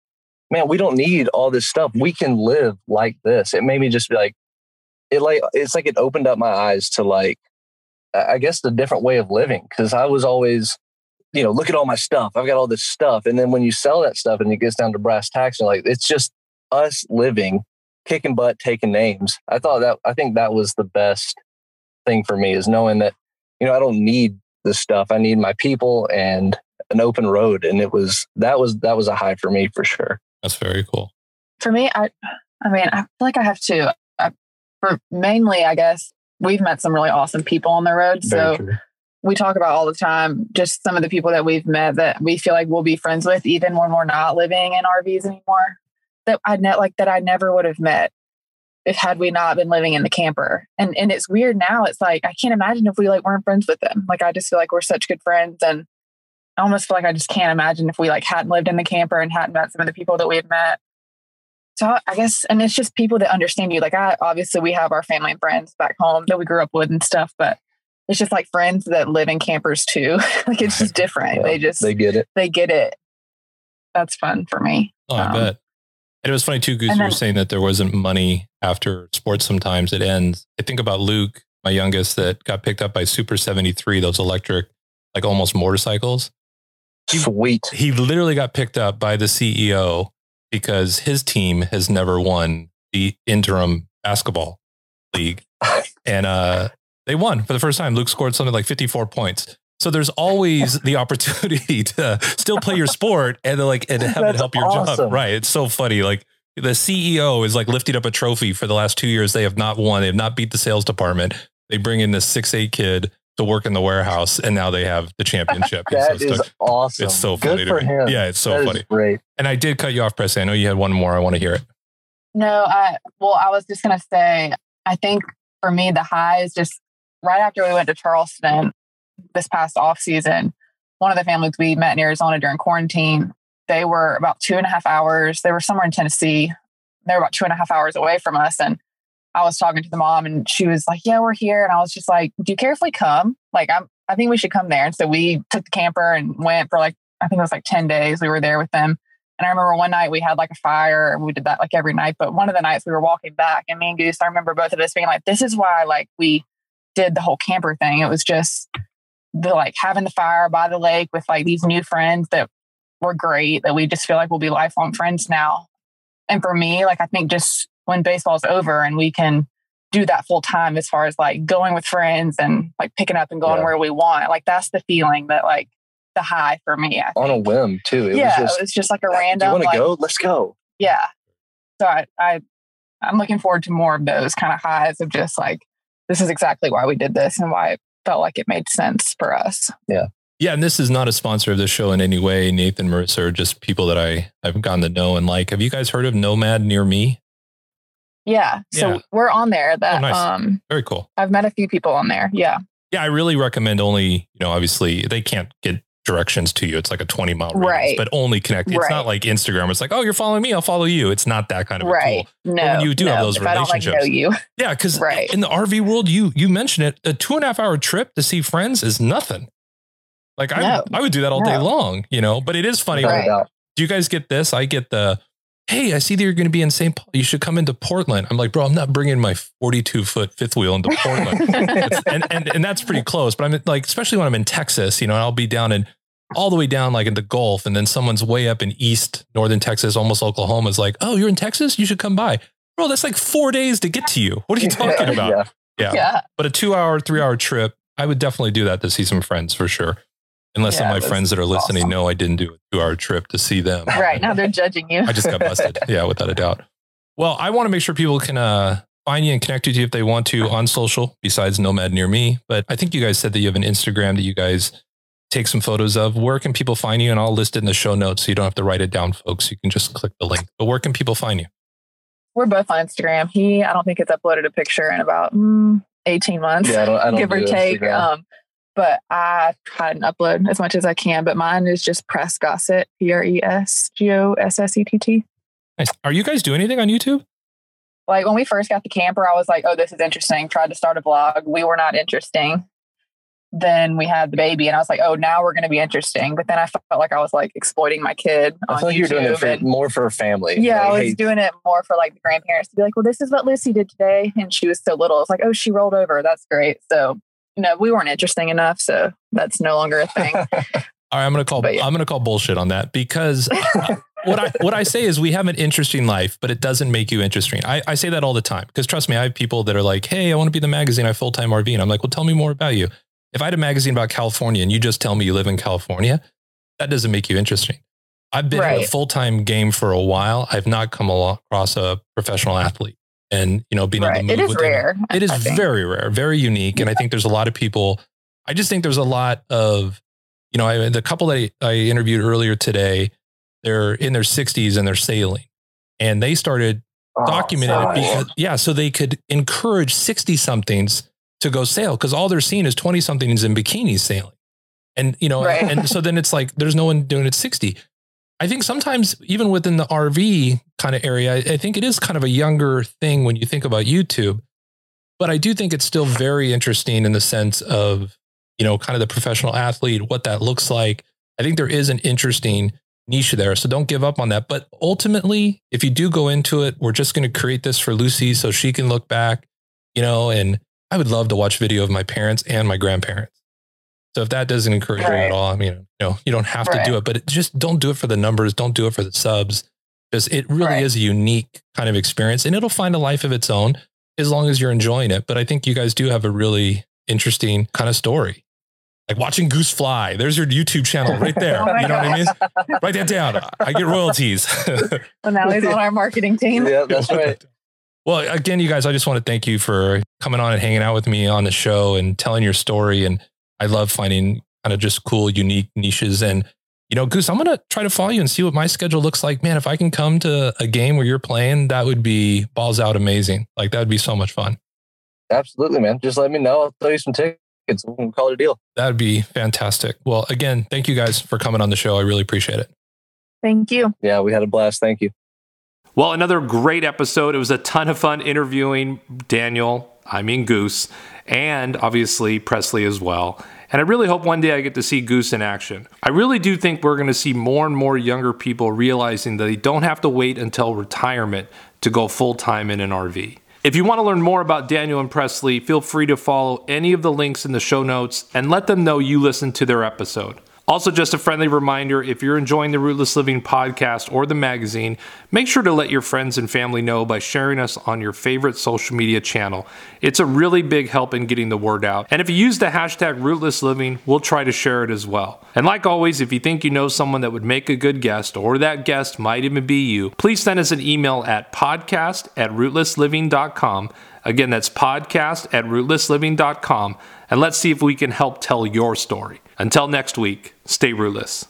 man, we don't need all this stuff. We can live like this. It made me just be like, it like, it's like it opened up my eyes to like, I guess the different way of living. Cause I was always, you know, look at all my stuff. I've got all this stuff. And then when you sell that stuff and it gets down to brass tacks, you're like, it's just us living, kicking butt, taking names. I thought that, I think that was the best thing for me is knowing that, you know, I don't need this stuff. I need my people and an open road. And it was, that was, that was a high for me for sure. That's very cool. For me, I, I mean, I feel like I have to. I, for mainly, I guess we've met some really awesome people on the road. Very so true. we talk about all the time just some of the people that we've met that we feel like we'll be friends with, even when we're not living in RVs anymore. That I net like that I never would have met if had we not been living in the camper. And and it's weird now. It's like I can't imagine if we like weren't friends with them. Like I just feel like we're such good friends and I almost feel like I just can't imagine if we like hadn't lived in the camper and hadn't met some of the people that we've met. So I guess, and it's just people that understand you. Like I obviously we have our family and friends back home that we grew up with and stuff, but it's just like friends that live in campers too. like it's just different. Yeah, they just they get it. They get it. That's fun for me. Oh, I um, bet. And it was funny too, because you were saying that there wasn't money after sports. Sometimes it ends. I think about Luke, my youngest, that got picked up by Super 73, those electric, like almost motorcycles. Sweet. He literally got picked up by the CEO because his team has never won the interim basketball league. and uh, they won for the first time. Luke scored something like 54 points. So there's always the opportunity to still play your sport and like and have That's it help your awesome. job. Right. It's so funny. Like the CEO is like lifting up a trophy for the last two years. They have not won. They have not beat the sales department. They bring in this six eight kid to work in the warehouse, and now they have the championship. that so is awesome. It's so funny Good for Him. Yeah, it's so that funny. Great. And I did cut you off, Presley. I know you had one more. I want to hear it. No, I well, I was just gonna say, I think for me the high is just right after we went to Charleston this past off season. One of the families we met in Arizona during quarantine, they were about two and a half hours. They were somewhere in Tennessee. They were about two and a half hours away from us, and I was talking to the mom and she was like, Yeah, we're here. And I was just like, Do you care if we come? Like, I'm, I think we should come there. And so we took the camper and went for like, I think it was like 10 days. We were there with them. And I remember one night we had like a fire and we did that like every night. But one of the nights we were walking back and me and Goose, I remember both of us being like, This is why like we did the whole camper thing. It was just the like having the fire by the lake with like these new friends that were great that we just feel like we'll be lifelong friends now. And for me, like I think just when baseball's over and we can do that full time as far as like going with friends and like picking up and going yeah. where we want. Like that's the feeling that like the high for me. On a whim too. It yeah, was just, it was just like a random. You want like, to go? Let's go. Yeah. So I, I I'm looking forward to more of those kind of highs of just like, this is exactly why we did this and why it felt like it made sense for us. Yeah. Yeah, and this is not a sponsor of the show in any way. Nathan Marissa are just people that I I've gotten to know and like. Have you guys heard of Nomad Near Me? Yeah. So Yeah. we're on there. That Oh, nice. um Very cool. I've met a few people on there. Yeah. Yeah, I really recommend only, you know, obviously they can't get directions to you. It's like a 20 mile radius, Right. but only connect. It's Right. not like Instagram. It's like, oh, you're following me, I'll follow you. It's not that kind of a right. tool. No. when you do no, have those don't like relationships. you. Yeah, because Right. in the RV world, you you mentioned it, a two and a half hour trip to see friends is nothing. Like I, No. I would do that all day long, you know. But it is funny. Right. Do you guys get this? I get the, hey, I see that you're going to be in St. Paul. You should come into Portland. I'm like, bro, I'm not bringing my 42 foot fifth wheel into Portland. And, and and that's pretty close. But I'm like, especially when I'm in Texas, you know, and I'll be down in all the way down like in the Gulf, and then someone's way up in East Northern Texas, almost Oklahoma, is like, oh, you're in Texas, you should come by, bro. That's like four days to get to you. What are you talking about? Yeah. Yeah. yeah. But a two hour, three hour trip, I would definitely do that to see some friends for sure. Unless some of my friends that are listening awesome. know I didn't do a two hour trip to see them. Right. Now they're judging you. I just got busted. Yeah, without a doubt. Well, I want to make sure people can uh, find you and connect with you if they want to on social, besides Nomad Near Me. But I think you guys said that you have an Instagram that you guys take some photos of. Where can people find you? And I'll list it in the show notes so you don't have to write it down, folks. You can just click the link. But where can people find you? We're both on Instagram. He, I don't think, has uploaded a picture in about mm, 18 months. Yeah, I don't, I don't give or take. Instagram. Um, but I try and upload as much as I can. But mine is just Press Gossett, P R E S G O S S E T T. Nice. Are you guys doing anything on YouTube? Like when we first got the camper, I was like, oh, this is interesting. Tried to start a vlog. We were not interesting. Then we had the baby, and I was like, oh, now we're going to be interesting. But then I felt like I was like exploiting my kid I on feel like you're doing it for, and- more for family. yeah, Like, I was hey, doing it more for like the grandparents to be like, well, this is what Lucy did today. And she was so little. It's like, oh, she rolled over. That's great. So, know, we weren't interesting enough. So that's no longer a thing. All right, I'm gonna call. Yeah. I'm gonna call bullshit on that because what I what I say is we have an interesting life, but it doesn't make you interesting. I, I say that all the time because trust me, I have people that are like, "Hey, I want to be the magazine. I full time RV," and I'm like, "Well, tell me more about you." If I had a magazine about California and you just tell me you live in California, that doesn't make you interesting. I've been in a full time game for a while. I've not come across a professional athlete, and you know, being right. the move It is with them- rare. it is very rare, very unique. And I think there's a lot of people. I just think there's a lot of, you know, I, the couple that I, I interviewed earlier today, they're in their 60s and they're sailing. And they started oh, documenting so it because, yeah, so they could encourage 60 somethings to go sail because all they're seeing is 20 somethings in bikinis sailing. And, you know, Right. and so then it's like there's no one doing it 60. I think sometimes even within the RV kind of area, I think it is kind of a younger thing when you think about YouTube. But I do think it's still very interesting in the sense of, you know, kind of the professional athlete, what that looks like. I think there is an interesting niche there. So don't give up on that. But ultimately, if you do go into it, we're just going to create this for Lucy so she can look back, you know, and I would love to watch video of my parents and my grandparents. So if that doesn't encourage you at all, I mean, you know, you don't have to do it, but it, just don't do it for the numbers. Don't do it for the subs. Just it really Right. is a unique kind of experience and it'll find a life of its own as long as you're enjoying it. But I think you guys do have a really interesting kind of story. Like watching Goose Fly. There's your YouTube channel right there. Oh you know what I mean? Write that down. I get royalties. Well, now he's on our marketing team. Yeah, that's right. Well, again, you guys, I just want to thank you for coming on and hanging out with me on the show and telling your story. And I love finding kind of just cool, unique niches. And, you know, Goose, I'm going to try to follow you and see what my schedule looks like. Man, if I can come to a game where you're playing, that would be balls out amazing. Like, that would be so much fun. Absolutely, man. Just let me know. I'll throw you some tickets. We'll call it a deal. That would be fantastic. Well, again, thank you guys for coming on the show. I really appreciate it. Thank you. Yeah, we had a blast. Thank you. Well, another great episode. It was a ton of fun interviewing Daniel, I mean Goose, and obviously Presley as well. And I really hope one day I get to see Goose in action. I really do think we're going to see more and more younger people realizing that they don't have to wait until retirement to go full time in an RV. If you want to learn more about Daniel and Presley, feel free to follow any of the links in the show notes and let them know you listened to their episode. Also, just a friendly reminder if you're enjoying the Rootless Living podcast or the magazine, make sure to let your friends and family know by sharing us on your favorite social media channel. It's a really big help in getting the word out. And if you use the hashtag Rootless Living, we'll try to share it as well. And like always, if you think you know someone that would make a good guest or that guest might even be you, please send us an email at podcast at rootlessliving.com. Again, that's podcast at rootlessliving.com. And let's see if we can help tell your story. Until next week, stay rootless.